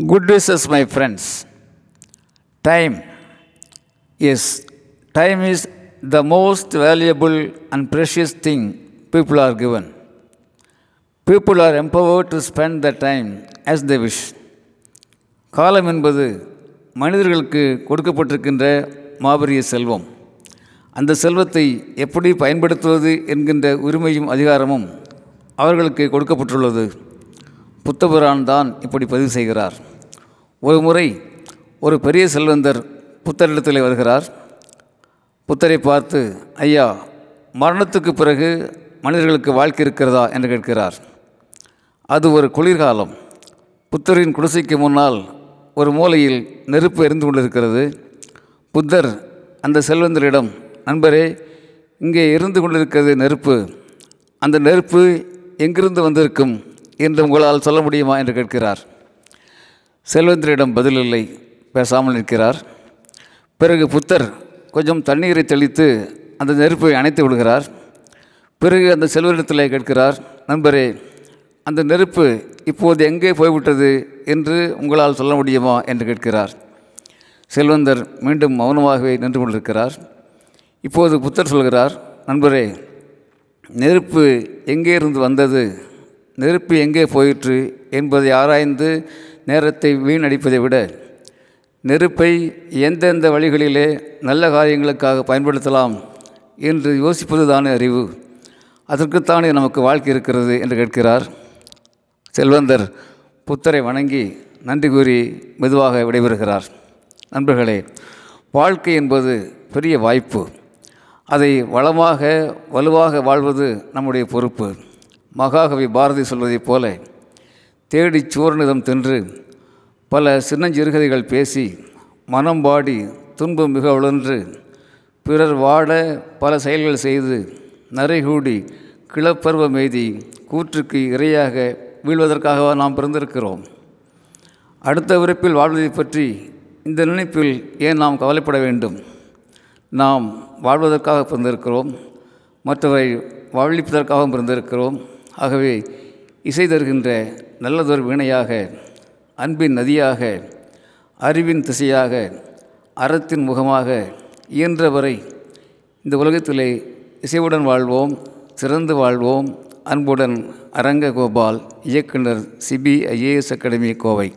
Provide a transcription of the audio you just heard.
Good wishes my friends time is time is the most valuable and precious thing people are given people are empower to spend the time as the wish காலம் என்பது மனிதர்களுக்கு கொடுக்கப்பட்டிருக்கின்ற மாபெரிய செல்வம் அந்த செல்வத்தை எப்படி பயன்படுத்துவது என்கின்ற உரிமையும் அதிகாரமும் அவர்களுக்கு கொடுக்கப்பட்டுள்ளது புத்தபிரான் தான் இப்படி பதிவு செய்கிறார். ஒரு முறை ஒரு பெரிய செல்வந்தர் புத்தரிடத்தில் வருகிறார். புத்தரை பார்த்து ஐயா மரணத்துக்கு பிறகு மனிதர்களுக்கு வாழ்க்கை இருக்கிறதா? என்று கேட்கிறார். அது ஒரு குளிர்காலம். புத்தரின் குடிசைக்கு முன்னால் ஒரு மூலையில் நெருப்பு எரிந்து கொண்டிருக்கிறது. புத்தர் அந்த செல்வந்தரிடம் நண்பரே இங்கே இருந்து கொண்டிருக்கிறது நெருப்பு. அந்த நெருப்பு எங்கிருந்து வந்திருக்கும்? என்று உங்களால் சொல்ல முடியுமா என்று கேட்கிறார். செல்வந்தரிடம் பதிலில்லை பேசாமல் நிற்கிறார். பிறகு புத்தர் கொஞ்சம் தண்ணீரை தெளித்து அந்த நெருப்பை அணைத்து விடுகிறார். பிறகு அந்த செல்வரிடத்தில் கேட்கிறார் நண்பரே அந்த நெருப்பு இப்போது எங்கே போய்விட்டது என்று உங்களால் சொல்ல முடியுமா? என்று கேட்கிறார். செல்வந்தர் மீண்டும் மௌனமாகவே நின்று கொண்டிருக்கிறார். இப்போது புத்தர் சொல்கிறார் நண்பரே நெருப்பு எங்கே இருந்து வந்தது நெருப்பு எங்கே போயிற்று என்பதை ஆராய்ந்து நேரத்தை வீணடிப்பதை விட நெருப்பை எந்தெந்த வழிகளிலே நல்ல காரியங்களுக்காக பயன்படுத்தலாம் என்று யோசிப்பது தானே அறிவு. அதற்குத்தானே நமக்கு வாழ்க்கை இருக்கிறது என்று கேட்கிறார். செல்வந்தர் புத்தரை வணங்கி நன்றி கூறி மெதுவாக விடைபெறுகிறார். நண்பர்களே வாழ்க்கை என்பது பெரிய வாய்ப்பு. அதை வளமாக வலுவாக வாழ்வது நம்முடைய பொறுப்பு. மகாகவி பாரதி சொல்வதைப் போல தேடி சூரணிதம் தின்று பல சின்னஞ்சிறுகதைகள் பேசி மனம் பாடி துன்பம் மிக உழன்று பிறர் வாட பல செயல்கள் செய்து நரைகூடி கிளப்பருவம் எய்தி கூற்றுக்கு இரையாக வீழ்வதற்காக நாம் பிறந்திருக்கிறோம். அடுத்த விருப்பில் வாழ்வதை பற்றி இந்த நினைப்பில் ஏன் நாம் கவலைப்பட வேண்டும்? நாம் வாழ்வதற்காக பிறந்திருக்கிறோம். மற்றவரை வாழ்விப்பதற்காகவும் பிறந்திருக்கிறோம். ஆகவே இசை தருகின்ற நல்லதொரு வீணையாக அன்பின் நதியாக அறிவின் திசையாக அறத்தின் முகமாக இயன்றவரை இந்த உலகத்திலே இசைவுடன் வாழ்வோம் சிறந்து வாழ்வோம். அன்புடன் அரங்க கோபால் இயக்குனர் சிபிஐஏஎஸ் அகாடமி கோவை.